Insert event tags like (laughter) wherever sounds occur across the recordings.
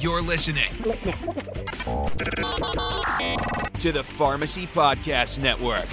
You're listening to the Pharmacy Podcast Network.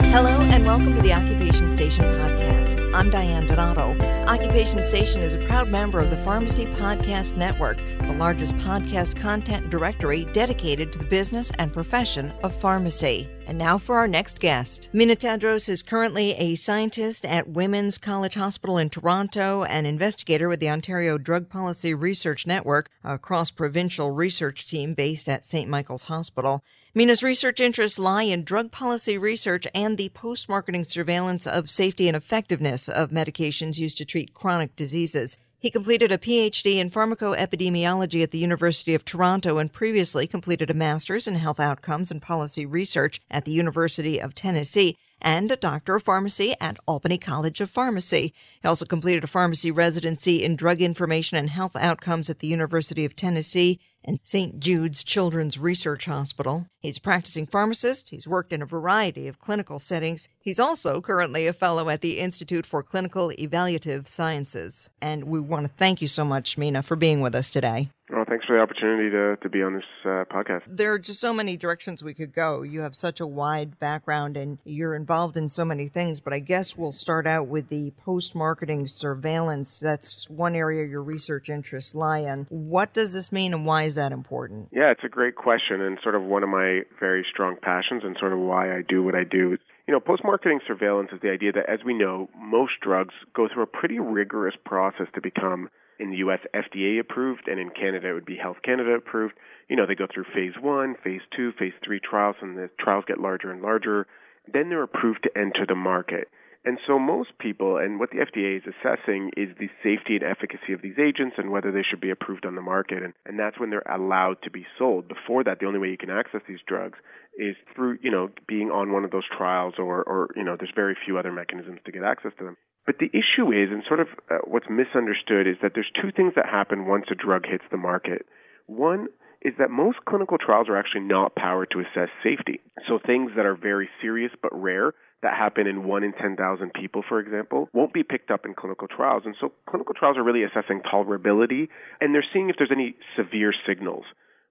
Hello and welcome to the Occupation Station podcast. I'm Diane Donato. Occupation Station is a proud member of the Pharmacy Podcast Network, the largest podcast content directory dedicated to the business and profession of pharmacy. And now for our next guest. Mina Tadrous is currently a scientist at Women's College Hospital in Toronto, an investigator with the Ontario Drug Policy Research Network, a cross provincial research team based at St. Michael's Hospital. Mina's research interests lie in drug policy research and the post marketing surveillance of safety and effectiveness of medications used to treat chronic diseases. He completed a PhD in pharmacoepidemiology at the University of Toronto and previously completed a master's in health outcomes and policy research at the University of Tennessee and a doctor of pharmacy at Albany College of Pharmacy. He also completed a pharmacy residency in drug information and health outcomes at the University of Tennessee and St. Jude's Children's Research Hospital. He's a practicing pharmacist. He's worked in a variety of clinical settings. He's also currently a fellow at the Institute for Clinical Evaluative Sciences. And we want to thank you so much, Mina, for being with us today. Well, thanks for the opportunity to, to be on this uh, podcast. There are just so many directions we could go. You have such a wide background and you're involved in so many things, but I guess we'll start out with the post marketing surveillance. That's one area your research interests lie in. What does this mean and why is that important? Yeah, it's a great question and sort of one of my very strong passions and sort of why I do what I do. You know, post marketing surveillance is the idea that, as we know, most drugs go through a pretty rigorous process to become in the US FDA approved and in Canada it would be Health Canada approved. You know, they go through phase 1, phase 2, phase 3 trials and the trials get larger and larger. Then they're approved to enter the market. And so most people and what the FDA is assessing is the safety and efficacy of these agents and whether they should be approved on the market and, and that's when they're allowed to be sold. Before that the only way you can access these drugs is through, you know, being on one of those trials or or you know, there's very few other mechanisms to get access to them. But the issue is, and sort of uh, what's misunderstood, is that there's two things that happen once a drug hits the market. One is that most clinical trials are actually not powered to assess safety. So things that are very serious but rare that happen in 1 in 10,000 people, for example, won't be picked up in clinical trials. And so clinical trials are really assessing tolerability and they're seeing if there's any severe signals.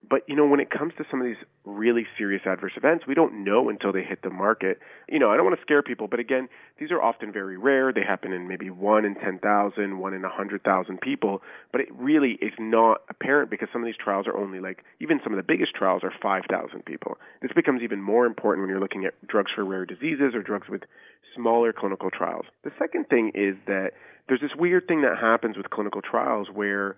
But you know, when it comes to some of these really serious adverse events, we don't know until they hit the market. You know, I don't want to scare people, but again, these are often very rare. They happen in maybe one in 10,000, one in 100,000 people, but it really is not apparent because some of these trials are only like, even some of the biggest trials are 5,000 people. This becomes even more important when you're looking at drugs for rare diseases or drugs with smaller clinical trials. The second thing is that there's this weird thing that happens with clinical trials where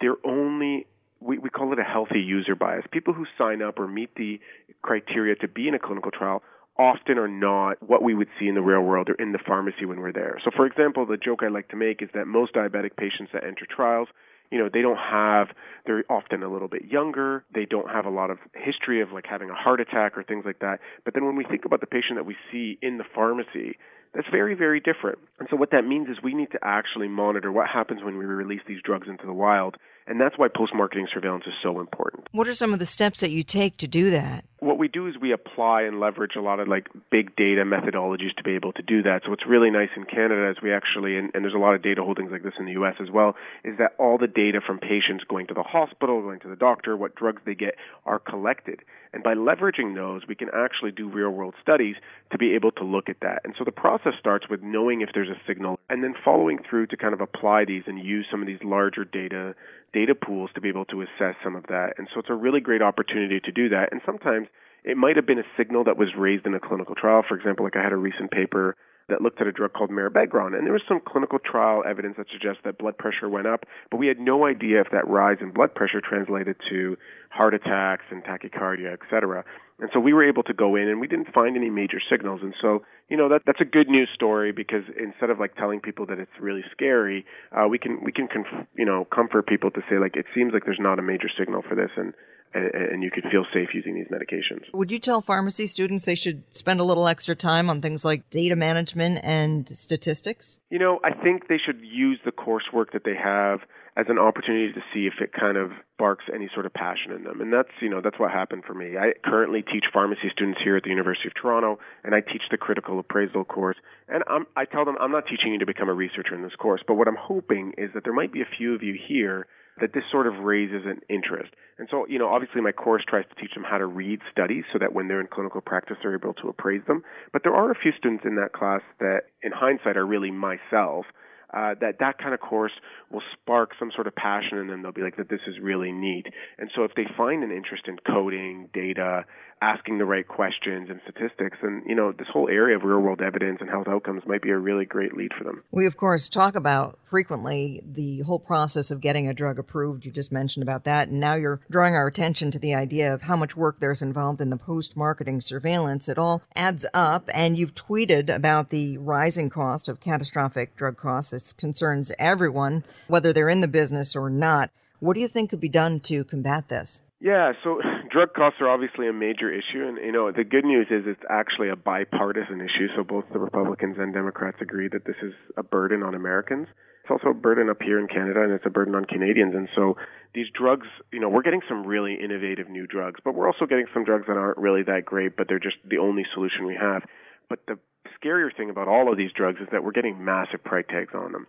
they're only we, we call it a healthy user bias. People who sign up or meet the criteria to be in a clinical trial often are not what we would see in the real world or in the pharmacy when we're there. So, for example, the joke I like to make is that most diabetic patients that enter trials, you know, they don't have, they're often a little bit younger. They don't have a lot of history of like having a heart attack or things like that. But then when we think about the patient that we see in the pharmacy, that's very, very different. And so what that means is we need to actually monitor what happens when we release these drugs into the wild. And that's why post marketing surveillance is so important. What are some of the steps that you take to do that? What we do is we apply and leverage a lot of like big data methodologies to be able to do that. So what's really nice in Canada is we actually, and, and there's a lot of data holdings like this in the US as well, is that all the data from patients going to the hospital, going to the doctor, what drugs they get are collected. And by leveraging those, we can actually do real world studies to be able to look at that. And so the process starts with knowing if there's a signal and then following through to kind of apply these and use some of these larger data data pools to be able to assess some of that. And so it's a really great opportunity to do that. And sometimes it might have been a signal that was raised in a clinical trial. For example, like I had a recent paper that looked at a drug called mirabegron, and there was some clinical trial evidence that suggests that blood pressure went up, but we had no idea if that rise in blood pressure translated to heart attacks and tachycardia, et cetera. And so we were able to go in and we didn't find any major signals. And so, you know, that that's a good news story because instead of like telling people that it's really scary, uh, we can we can conf- you know comfort people to say like it seems like there's not a major signal for this and and, and you could feel safe using these medications. Would you tell pharmacy students they should spend a little extra time on things like data management and statistics? You know, I think they should use the coursework that they have as an opportunity to see if it kind of sparks any sort of passion in them. And that's, you know, that's what happened for me. I currently teach pharmacy students here at the University of Toronto, and I teach the critical appraisal course. And I'm, I tell them I'm not teaching you to become a researcher in this course, but what I'm hoping is that there might be a few of you here that this sort of raises an interest. And so, you know, obviously my course tries to teach them how to read studies so that when they're in clinical practice, they're able to appraise them. But there are a few students in that class that, in hindsight, are really myself uh, that that kind of course will spark some sort of passion in them. They'll be like that this is really neat. And so if they find an interest in coding, data, asking the right questions and statistics, And, you know this whole area of real world evidence and health outcomes might be a really great lead for them. We of course talk about frequently the whole process of getting a drug approved. You just mentioned about that, and now you're drawing our attention to the idea of how much work there's involved in the post marketing surveillance. It all adds up, and you've tweeted about the rising cost of catastrophic drug costs. It concerns everyone, whether they're in the business or not. What do you think could be done to combat this? Yeah, so (laughs) drug costs are obviously a major issue, and you know the good news is it's actually a bipartisan issue. So both the Republicans and Democrats agree that this is a burden on Americans. It's also a burden up here in Canada, and it's a burden on Canadians. And so these drugs, you know, we're getting some really innovative new drugs, but we're also getting some drugs that aren't really that great, but they're just the only solution we have. But the scarier thing about all of these drugs is that we're getting massive price tags on them.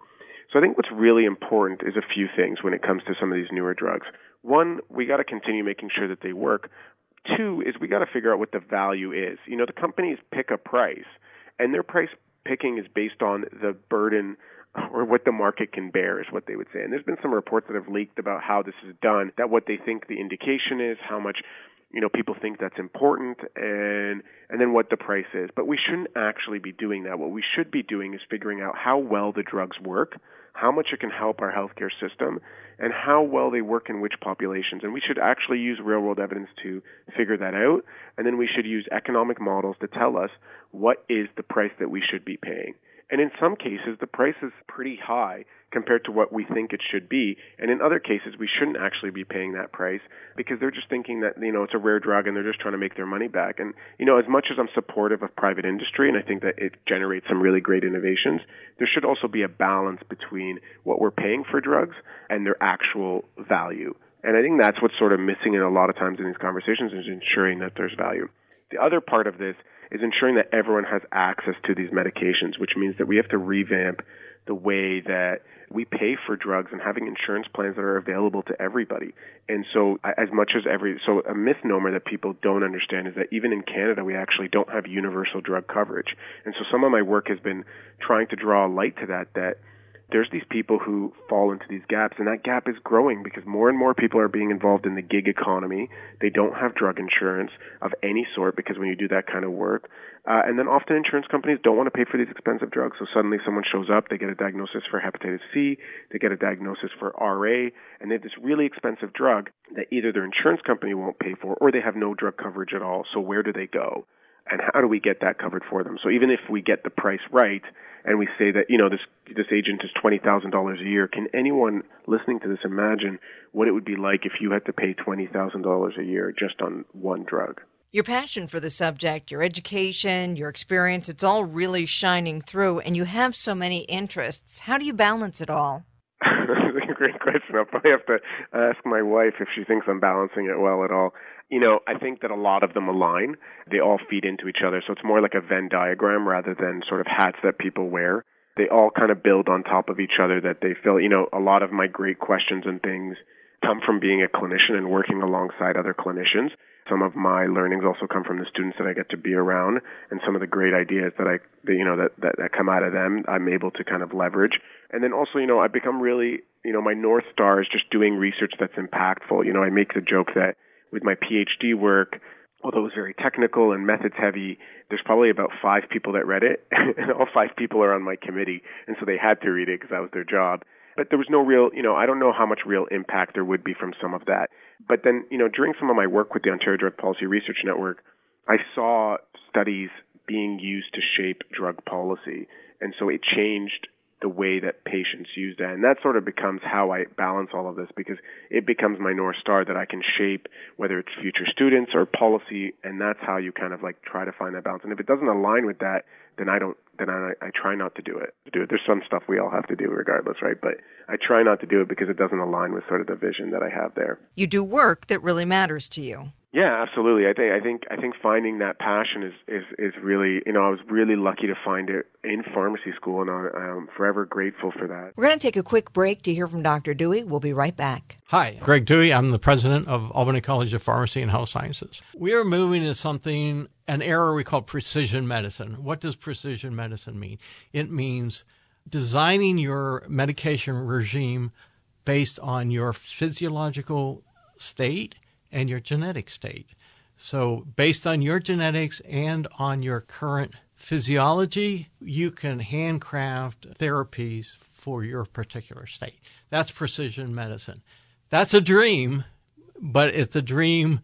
So I think what's really important is a few things when it comes to some of these newer drugs. One, we got to continue making sure that they work. Two is we got to figure out what the value is. You know, the companies pick a price, and their price picking is based on the burden (laughs) or what the market can bear is what they would say. And there's been some reports that have leaked about how this is done, that what they think the indication is, how much you know people think that's important and and then what the price is but we shouldn't actually be doing that what we should be doing is figuring out how well the drugs work how much it can help our healthcare system and how well they work in which populations. And we should actually use real world evidence to figure that out. And then we should use economic models to tell us what is the price that we should be paying and in some cases, the price is pretty high compared to what we think it should be. And in other cases, we shouldn't actually be paying that price because they're just thinking that, you know, it's a rare drug and they're just trying to make their money back. And, you know, as much as I'm supportive of private industry and I think that it generates some really great innovations, there should also be a balance between what we're paying for drugs and their actual value. And I think that's what's sort of missing in a lot of times in these conversations is ensuring that there's value. The other part of this is ensuring that everyone has access to these medications, which means that we have to revamp the way that we pay for drugs and having insurance plans that are available to everybody. And so, as much as every, so a misnomer that people don't understand is that even in Canada, we actually don't have universal drug coverage. And so, some of my work has been trying to draw a light to that, that there's these people who fall into these gaps, and that gap is growing because more and more people are being involved in the gig economy. They don't have drug insurance of any sort because when you do that kind of work, uh, and then often insurance companies don't want to pay for these expensive drugs. So suddenly someone shows up, they get a diagnosis for hepatitis C, they get a diagnosis for RA, and they have this really expensive drug that either their insurance company won't pay for or they have no drug coverage at all. So where do they go? And how do we get that covered for them? So even if we get the price right and we say that you know this this agent is twenty thousand dollars a year, can anyone listening to this imagine what it would be like if you had to pay twenty thousand dollars a year just on one drug? Your passion for the subject, your education, your experience, it's all really shining through, and you have so many interests. How do you balance it all? (laughs) Great (laughs) question. I'll probably have to uh, ask my wife if she thinks I'm balancing it well at all you know, I think that a lot of them align. They all feed into each other. So it's more like a Venn diagram rather than sort of hats that people wear. They all kind of build on top of each other that they feel, you know, a lot of my great questions and things come from being a clinician and working alongside other clinicians. Some of my learnings also come from the students that I get to be around and some of the great ideas that I, that, you know, that, that, that come out of them, I'm able to kind of leverage. And then also, you know, I become really, you know, my North Star is just doing research that's impactful. You know, I make the joke that with my PhD work, although it was very technical and methods heavy, there's probably about five people that read it, (laughs) and all five people are on my committee, and so they had to read it because that was their job. But there was no real, you know, I don't know how much real impact there would be from some of that. But then, you know, during some of my work with the Ontario Drug Policy Research Network, I saw studies being used to shape drug policy, and so it changed the way that patients use that. And that sort of becomes how I balance all of this because it becomes my North Star that I can shape whether it's future students or policy. And that's how you kind of like try to find that balance. And if it doesn't align with that, then I don't, then I, I try not to do it. To do it. There's some stuff we all have to do regardless, right? But I try not to do it because it doesn't align with sort of the vision that I have there. You do work that really matters to you. Yeah, absolutely. I think I think I think finding that passion is is is really you know I was really lucky to find it in pharmacy school, and I'm forever grateful for that. We're going to take a quick break to hear from Dr. Dewey. We'll be right back. Hi, Greg Dewey. I'm the president of Albany College of Pharmacy and Health Sciences. We are moving to something an era we call precision medicine. What does precision medicine mean? It means designing your medication regime based on your physiological state and your genetic state. So, based on your genetics and on your current physiology, you can handcraft therapies for your particular state. That's precision medicine. That's a dream, but it's a dream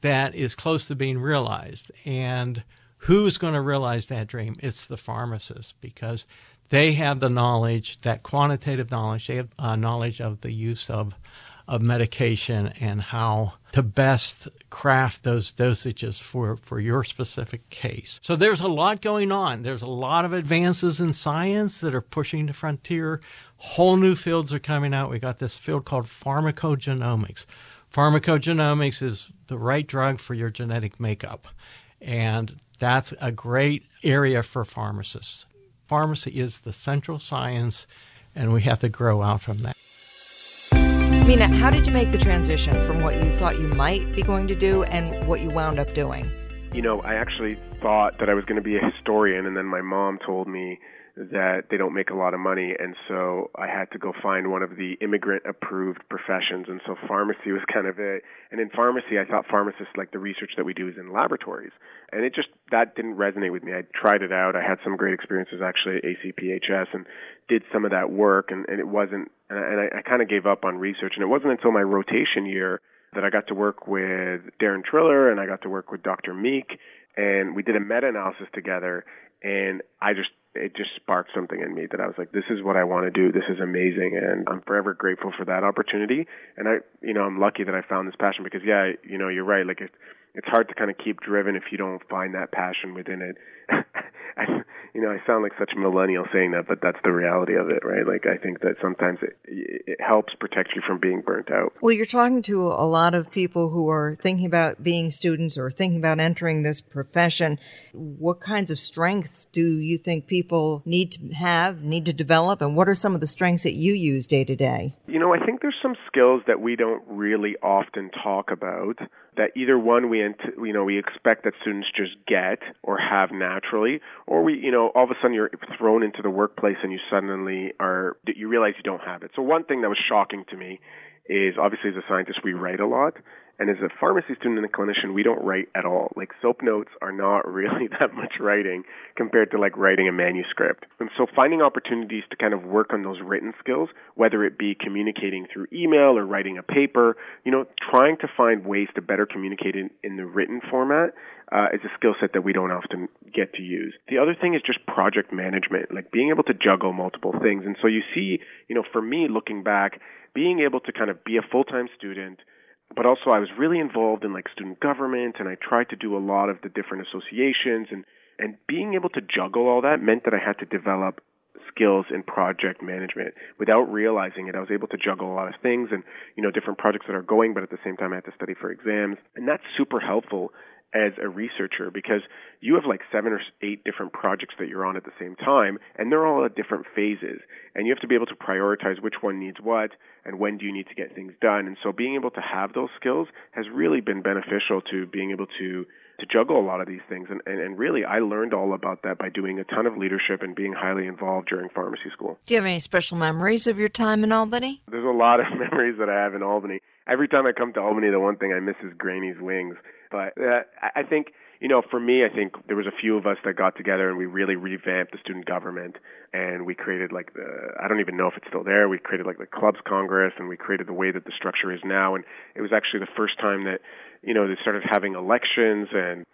that is close to being realized. And who's going to realize that dream? It's the pharmacist because they have the knowledge, that quantitative knowledge, they have uh, knowledge of the use of of medication and how to best craft those dosages for, for your specific case. So there's a lot going on. There's a lot of advances in science that are pushing the frontier. Whole new fields are coming out. We got this field called pharmacogenomics. Pharmacogenomics is the right drug for your genetic makeup. And that's a great area for pharmacists. Pharmacy is the central science, and we have to grow out from that. Mina, how did you make the transition from what you thought you might be going to do and what you wound up doing? You know, I actually thought that I was going to be a historian, and then my mom told me that they don't make a lot of money and so I had to go find one of the immigrant approved professions and so pharmacy was kind of it. And in pharmacy I thought pharmacists like the research that we do is in laboratories. And it just that didn't resonate with me. I tried it out. I had some great experiences actually at ACPHS and did some of that work and, and it wasn't and I, I kind of gave up on research. And it wasn't until my rotation year that I got to work with Darren Triller and I got to work with Dr. Meek and we did a meta-analysis together and I just it just sparked something in me that I was like, this is what I want to do. This is amazing, and I'm forever grateful for that opportunity. And I, you know, I'm lucky that I found this passion because, yeah, you know, you're right. Like it, it's hard to kind of keep driven if you don't find that passion within it. (laughs) I, you know, I sound like such a millennial saying that, but that's the reality of it, right? Like, I think that sometimes it, it helps protect you from being burnt out. Well, you're talking to a lot of people who are thinking about being students or thinking about entering this profession. What kinds of strengths do you think people need to have, need to develop, and what are some of the strengths that you use day to day? You know, I think there's some skills that we don't really often talk about that either one we you know we expect that students just get or have naturally or we you know all of a sudden you're thrown into the workplace and you suddenly are you realize you don't have it. So one thing that was shocking to me is obviously as a scientist we write a lot and as a pharmacy student and a clinician, we don't write at all. Like soap notes are not (laughs) really that much writing compared to like writing a manuscript. And so finding opportunities to kind of work on those written skills, whether it be communicating through email or writing a paper, you know, trying to find ways to better communicate in, in the written format uh, is a skill set that we don't often get to use. The other thing is just project management, like being able to juggle multiple things. And so you see, you know, for me looking back, being able to kind of be a full-time student, but also I was really involved in like student government and I tried to do a lot of the different associations and and being able to juggle all that meant that I had to develop skills in project management without realizing it. I was able to juggle a lot of things and, you know, different projects that are going, but at the same time I had to study for exams. And that's super helpful as a researcher because you have like seven or eight different projects that you're on at the same time and they're all at different phases and you have to be able to prioritize which one needs what and when do you need to get things done and so being able to have those skills has really been beneficial to being able to to juggle a lot of these things and, and, and really I learned all about that by doing a ton of leadership and being highly involved during pharmacy school. Do you have any special memories of your time in Albany? There's a lot of (laughs) memories that I have in Albany. Every time I come to Albany the one thing I miss is Granny's wings but uh, I think you know, for me, I think there was a few of us that got together and we really revamped the student government, and we created like the I don't even know if it's still there. We created like the clubs congress, and we created the way that the structure is now. And it was actually the first time that you know they started having elections and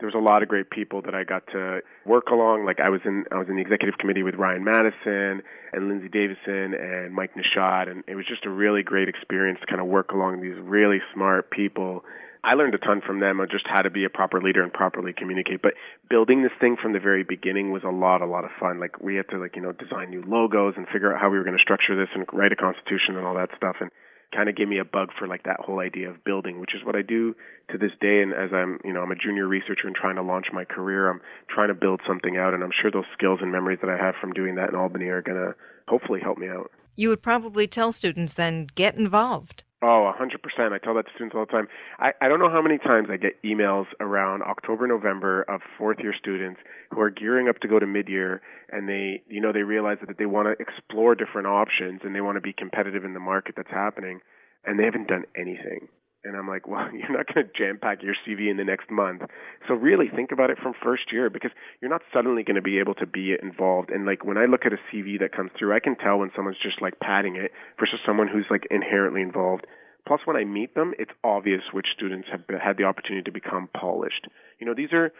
there was a lot of great people that I got to work along. Like I was in I was in the executive committee with Ryan Madison and Lindsay Davison and Mike Nishad, and it was just a really great experience to kind of work along these really smart people I learned a ton from them on just how to be a proper leader and properly communicate. But building this thing from the very beginning was a lot, a lot of fun. Like we had to like, you know, design new logos and figure out how we were going to structure this and write a constitution and all that stuff. And kind of gave me a bug for like that whole idea of building, which is what I do to this day. And as I'm, you know, I'm a junior researcher and trying to launch my career, I'm trying to build something out. And I'm sure those skills and memories that I have from doing that in Albany are going to hopefully help me out. You would probably tell students then get involved. Oh, a 100%. I tell that to students all the time. I, I don't know how many times I get emails around October, November of fourth year students who are gearing up to go to mid year and they, you know, they realize that they want to explore different options and they want to be competitive in the market that's happening and they haven't done anything. And I'm like, (laughs) well, you're not going to jam pack your CV in the next month. So really think about it from first year because you're not suddenly going to be able to be involved. And like when I look at a CV that comes through, I can tell when someone's just like padding it versus someone who's like inherently involved. Plus, when I meet them, it's obvious which students have had the opportunity to become polished. You know, these are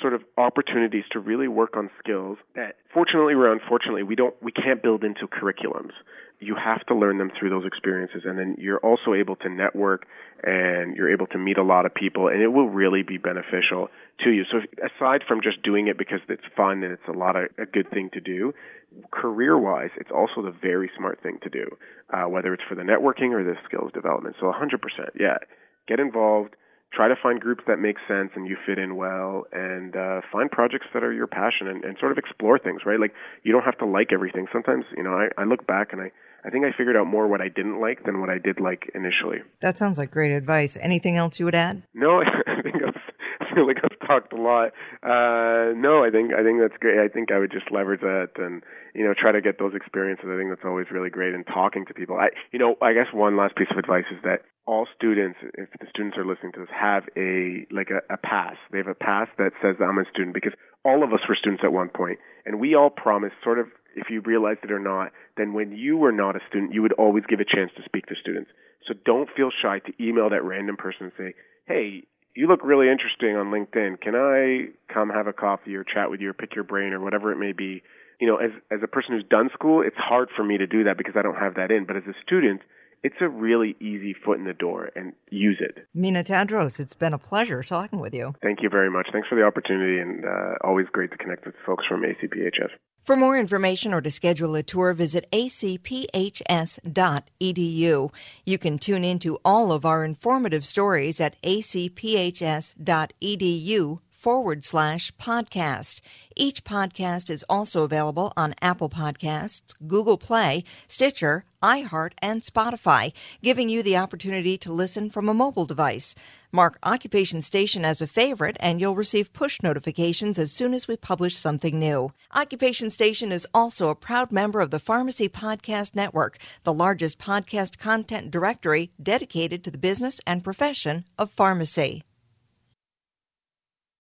sort of opportunities to really work on skills that fortunately or unfortunately we don't we can't build into curriculums. You have to learn them through those experiences and then you're also able to network and you're able to meet a lot of people and it will really be beneficial to you. So aside from just doing it because it's fun and it's a lot of a good thing to do career wise it's also the very smart thing to do uh, whether it's for the networking or the skills development. So 100% yeah. Get involved try to find groups that make sense and you fit in well and uh, find projects that are your passion and, and sort of explore things right like you don't have to like everything sometimes you know I, I look back and i I think I figured out more what I didn't like than what I did like initially. That sounds like great advice. Anything else you would add? No, (laughs) I think I've, I feel like I've talked a lot. Uh, no, I think I think that's great. I think I would just leverage that and you know try to get those experiences. I think that's always really great. And talking to people. I you know I guess one last piece of advice is that all students, if the students are listening to this, have a like a, a pass. They have a pass that says I'm a student because all of us were students at one point, and we all promised sort of if you realized it or not, then when you were not a student, you would always give a chance to speak to students. So don't feel shy to email that random person and say, hey, you look really interesting on LinkedIn. Can I come have a coffee or chat with you or pick your brain or whatever it may be? You know, as as a person who's done school, it's hard for me to do that because I don't have that in. But as a student, it's a really easy foot in the door and use it. Mina Tadrous, it's been a pleasure talking with you. Thank you very much. Thanks for the opportunity and uh, always great to connect with folks from ACPHS. For more information or to schedule a tour, visit acphs.edu. You can tune into all of our informative stories at acphs.edu forward slash podcast. Each podcast is also available on Apple Podcasts, Google Play, Stitcher, iHeart, and Spotify, giving you the opportunity to listen from a mobile device. Mark Occupation Station as a favorite, and you'll receive push notifications as soon as we publish something new. Occupation Station is also a proud member of the Pharmacy Podcast Network, the largest podcast content directory dedicated to the business and profession of pharmacy.